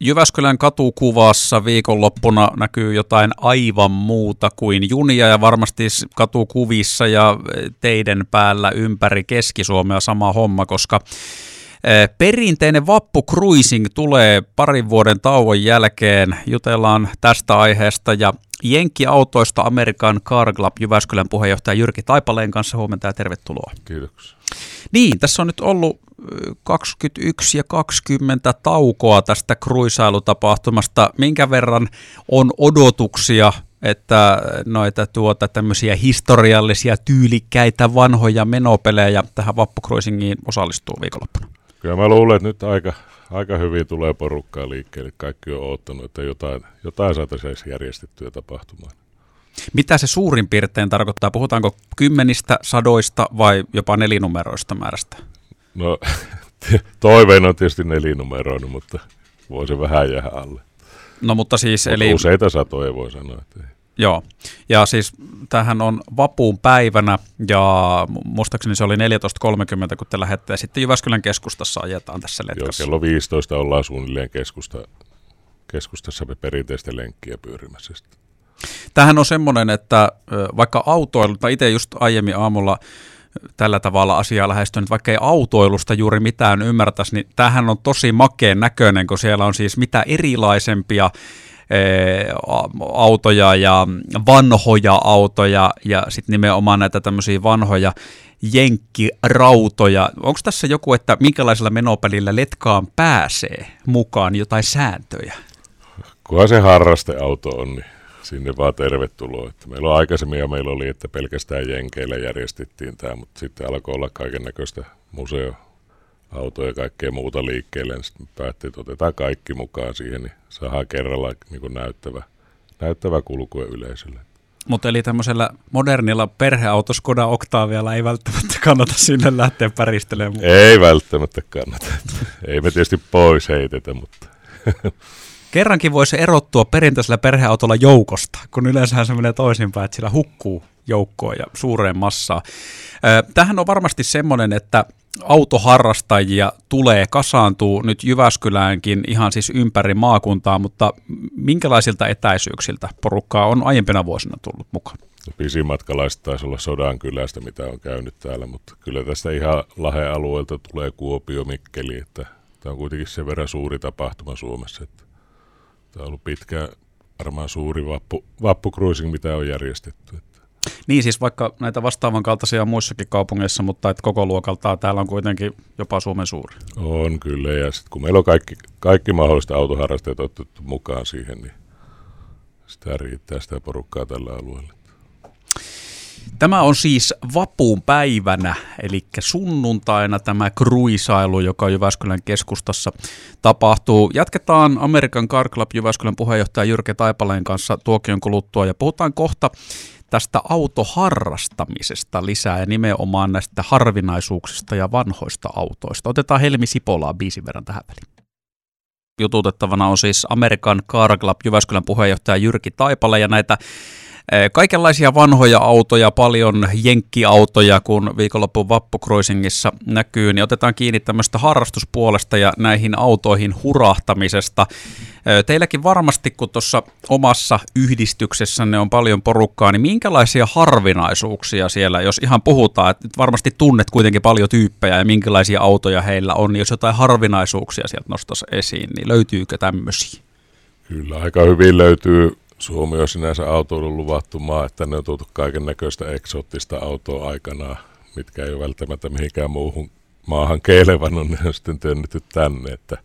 Jyväskylän katukuvassa viikonloppuna näkyy jotain aivan muuta kuin junia ja varmasti katukuvissa ja teiden päällä ympäri Keski-Suomea sama homma, koska Perinteinen Vappu Cruising tulee parin vuoden tauon jälkeen. Jutellaan tästä aiheesta ja Jenkki-autoista Amerikan Car Club Jyväskylän puheenjohtaja Jyrki Taipaleen kanssa. Huomenta ja tervetuloa. Kiitoksia. Niin, tässä on nyt ollut 21 ja 20 taukoa tästä kruisailutapahtumasta. Minkä verran on odotuksia, että noita tuota tämmöisiä historiallisia, tyylikkäitä, vanhoja menopelejä tähän vappukruisingiin osallistuu viikonloppuna? Kyllä mä luulen, että nyt aika, aika hyvin tulee porukkaa liikkeelle. Kaikki on odottanut, että jotain, jotain saataisiin järjestettyä tapahtumaan. Mitä se suurin piirtein tarkoittaa? Puhutaanko kymmenistä, sadoista vai jopa nelinumeroista määrästä? No toiveen on tietysti nelinumeroinen, mutta voi se vähän jäädä alle. No mutta siis mutta eli... Useita satoja voi sanoa. Että. Joo, ja siis tähän on vapuun päivänä, ja muistaakseni se oli 14.30, kun te lähdette, ja sitten Jyväskylän keskustassa ajetaan tässä letkassa. Joo, kello 15 ollaan suunnilleen keskusta, keskustassa me perinteistä lenkkiä pyörimässä. Tähän on semmoinen, että vaikka autoilu, tai itse just aiemmin aamulla tällä tavalla asiaa lähestynyt, vaikka ei autoilusta juuri mitään ymmärtäisi, niin tämähän on tosi makeen näköinen, kun siellä on siis mitä erilaisempia autoja ja vanhoja autoja ja sitten nimenomaan näitä tämmöisiä vanhoja jenkkirautoja. Onko tässä joku, että minkälaisella menopelillä letkaan pääsee mukaan jotain sääntöjä? Kunhan se harrasteauto on, niin sinne vaan tervetuloa. Että meillä on aikaisemmin ja meillä oli, että pelkästään jenkeillä järjestettiin tämä, mutta sitten alkoi olla kaiken näköistä museo autoja ja kaikkea muuta liikkeelle, niin sitten päätti, että otetaan kaikki mukaan siihen, niin saadaan kerralla niin kuin näyttävä, näyttävä kulkue yleisölle. Mutta eli tämmöisellä modernilla perheautos Skoda Octavialla ei välttämättä kannata sinne lähteä päristelemään. Ei välttämättä kannata. ei me tietysti pois heitetä, mutta... Kerrankin voisi erottua perinteisellä perheautolla joukosta, kun yleensä se menee toisinpäin, että sillä hukkuu joukkoa ja suureen massaan. Tähän on varmasti semmoinen, että autoharrastajia tulee, kasaantuu nyt Jyväskyläänkin ihan siis ympäri maakuntaa, mutta minkälaisilta etäisyyksiltä porukkaa on aiempina vuosina tullut mukaan? Pisimmatkalaiset taisi olla Sodan kylästä, mitä on käynyt täällä, mutta kyllä tästä ihan Lahden alueelta tulee Kuopio, Mikkeli, että tämä on kuitenkin sen verran suuri tapahtuma Suomessa, että tämä on ollut pitkä, varmaan suuri vappu, vappukruising, mitä on järjestetty. Niin siis vaikka näitä vastaavan kaltaisia muissakin kaupungeissa, mutta että koko luokaltaan täällä on kuitenkin jopa Suomen suuri. On kyllä, ja sitten kun meillä on kaikki, kaikki mahdolliset autoharrastajat otettu mukaan siihen, niin sitä riittää sitä porukkaa tällä alueella. Tämä on siis vapuun päivänä, eli sunnuntaina tämä kruisailu, joka Jyväskylän keskustassa tapahtuu. Jatketaan Amerikan Car Club Jyväskylän puheenjohtaja Jyrke Taipaleen kanssa tuokion kuluttua ja puhutaan kohta tästä autoharrastamisesta lisää ja nimenomaan näistä harvinaisuuksista ja vanhoista autoista. Otetaan Helmi Sipolaa biisin verran tähän väliin. Jututettavana on siis Amerikan Car Club Jyväskylän puheenjohtaja Jyrki Taipale ja näitä Kaikenlaisia vanhoja autoja, paljon jenkkiautoja, kun viikonlopun vappukruisingissa näkyy, niin otetaan kiinni tämmöistä harrastuspuolesta ja näihin autoihin hurahtamisesta. Teilläkin varmasti, kun tuossa omassa yhdistyksessänne on paljon porukkaa, niin minkälaisia harvinaisuuksia siellä, jos ihan puhutaan, että varmasti tunnet kuitenkin paljon tyyppejä ja minkälaisia autoja heillä on, niin jos jotain harvinaisuuksia sieltä nostaisi esiin, niin löytyykö tämmöisiä? Kyllä, aika hyvin löytyy Suomi on sinänsä autoilun luvattu maa, että ne on tuotu kaiken näköistä eksoottista autoa aikanaan, mitkä ei ole välttämättä mihinkään muuhun maahan keilevannut, ne on sitten työnnytty tänne, että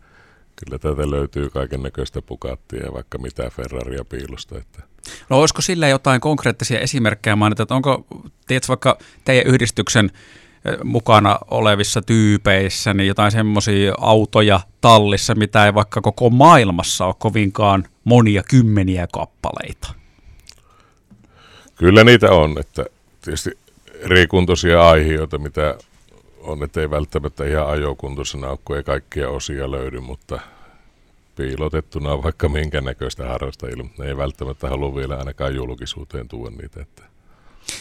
kyllä tätä löytyy kaiken näköistä pukattia ja vaikka mitä Ferraria piilosta. Että. No olisiko sillä jotain konkreettisia esimerkkejä mainita, että onko tiedätkö, vaikka teidän yhdistyksen mukana olevissa tyypeissä, niin jotain semmoisia autoja tallissa, mitä ei vaikka koko maailmassa ole kovinkaan monia kymmeniä kappaleita. Kyllä niitä on, että tietysti rikuntoisia aiheita, mitä on, että ei välttämättä ihan ajokuntoisena ole, kun ei kaikkia osia löydy, mutta piilotettuna on vaikka minkä näköistä harrastajilla, ne ei välttämättä halua vielä ainakaan julkisuuteen tuoda niitä. Että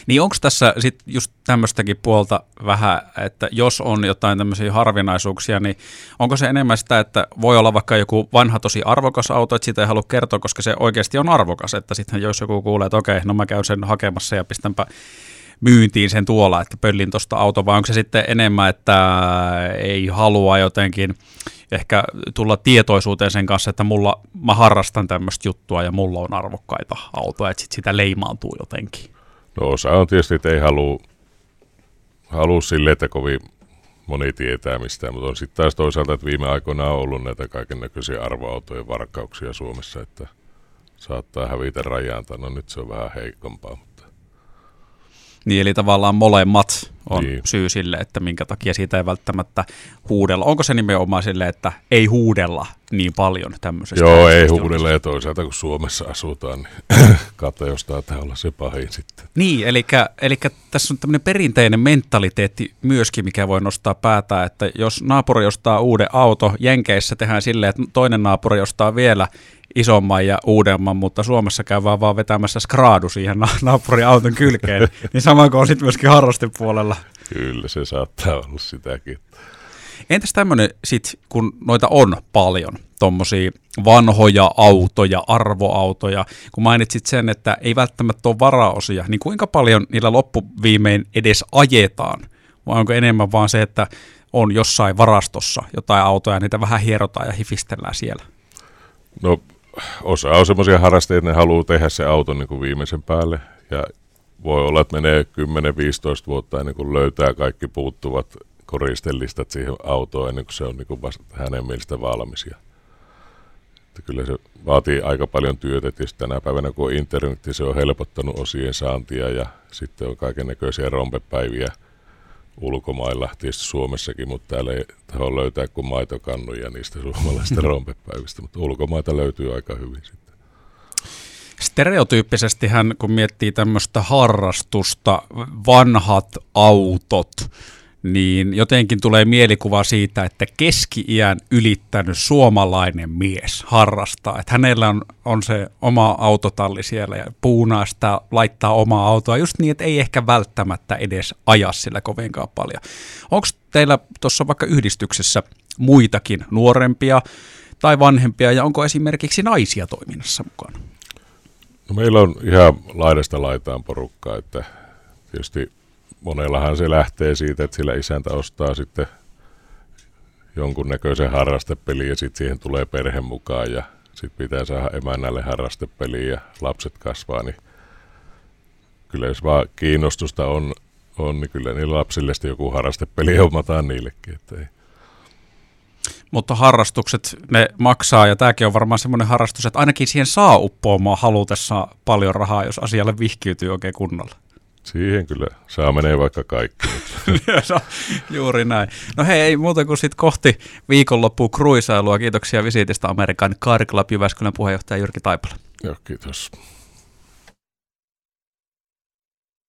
Niin onko tässä sitten just tämmöistäkin puolta vähän, että jos on jotain tämmöisiä harvinaisuuksia, niin onko se enemmän sitä, että voi olla vaikka joku vanha tosi arvokas auto, että sitä ei halua kertoa, koska se oikeasti on arvokas, että sitten jos joku kuulee, että okei, no mä käyn sen hakemassa ja pistänpä myyntiin sen tuolla, että pöllin tuosta auto, vai onko se sitten enemmän, että ei halua jotenkin ehkä tulla tietoisuuteen sen kanssa, että mulla, mä harrastan tämmöistä juttua ja mulla on arvokkaita autoja, että sit sitä leimaantuu jotenkin. No osa on tietysti, että ei halua, halua sille, että kovin moni tietää mistään, mutta on sitten taas toisaalta, että viime aikoina on ollut näitä kaiken näköisiä arvoautojen varkauksia Suomessa, että saattaa hävitä rajanta. No nyt se on vähän heikompaa. Niin, eli tavallaan molemmat on niin. syy sille, että minkä takia siitä ei välttämättä huudella. Onko se nimenomaan sille, että ei huudella niin paljon tämmöisestä? Joo, ei huudella ja toisaalta kun Suomessa asutaan, niin kateosta tämä olla se pahin sitten. Niin, eli, eli tässä on tämmöinen perinteinen mentaliteetti myöskin, mikä voi nostaa päätä, että jos naapuri ostaa uuden auto, Jenkeissä tehdään silleen, että toinen naapuri ostaa vielä isomman ja uudemman, mutta Suomessa käydään vaan vetämässä skraadu siihen na- naapurin auton kylkeen, niin sama kuin on sitten myöskin harrastepuolella. Kyllä, se saattaa olla sitäkin. Entäs tämmöinen sitten, kun noita on paljon, tuommoisia vanhoja autoja, arvoautoja, kun mainitsit sen, että ei välttämättä ole varaosia, niin kuinka paljon niillä loppuviimein edes ajetaan? Vai onko enemmän vaan se, että on jossain varastossa jotain autoja ja niitä vähän hierotaan ja hifistellään siellä? No osa on semmoisia harrastajia, että ne haluaa tehdä se auton niin kuin viimeisen päälle. Ja voi olla, että menee 10-15 vuotta ennen kuin löytää kaikki puuttuvat koristelistat siihen autoon ennen kuin se on niin kuin vasta hänen mielestä valmis. Ja että kyllä se vaatii aika paljon työtä. Tietysti tänä päivänä, kun on internet, se on helpottanut osien saantia ja sitten on kaiken näköisiä rompepäiviä – ulkomailla, tietysti Suomessakin, mutta täällä ei taho löytää kuin maitokannuja niistä suomalaisista rompepäivistä, mutta ulkomaita löytyy aika hyvin sitten. Stereotyyppisesti hän, kun miettii tämmöistä harrastusta, vanhat autot, niin jotenkin tulee mielikuva siitä, että keski-iän ylittänyt suomalainen mies harrastaa. Että hänellä on, on se oma autotalli siellä ja puunaa sitä, laittaa omaa autoa just niin, että ei ehkä välttämättä edes aja sillä kovinkaan paljon. Onko teillä tuossa vaikka yhdistyksessä muitakin nuorempia tai vanhempia ja onko esimerkiksi naisia toiminnassa mukana? No meillä on ihan laidasta laitaan porukkaa, että tietysti monellahan se lähtee siitä, että sillä isäntä ostaa sitten jonkunnäköisen harrastepeli ja sitten siihen tulee perhe mukaan ja sitten pitää saada emännälle harrastepeli ja lapset kasvaa, niin kyllä jos vaan kiinnostusta on, on niin kyllä niillä lapsille sitten joku harrastepeli hommataan niillekin, että ei. Mutta harrastukset, ne maksaa, ja tämäkin on varmaan semmoinen harrastus, että ainakin siihen saa uppoamaan halutessa paljon rahaa, jos asialle vihkiytyy oikein kunnolla. Siihen kyllä saa menee vaikka kaikki. no, juuri näin. No hei, ei muuta kuin sitten kohti viikonloppuun kruisailua. Kiitoksia visitistä Amerikan Car Club Jyväskylän puheenjohtaja Jyrki Taipale. Joo, kiitos.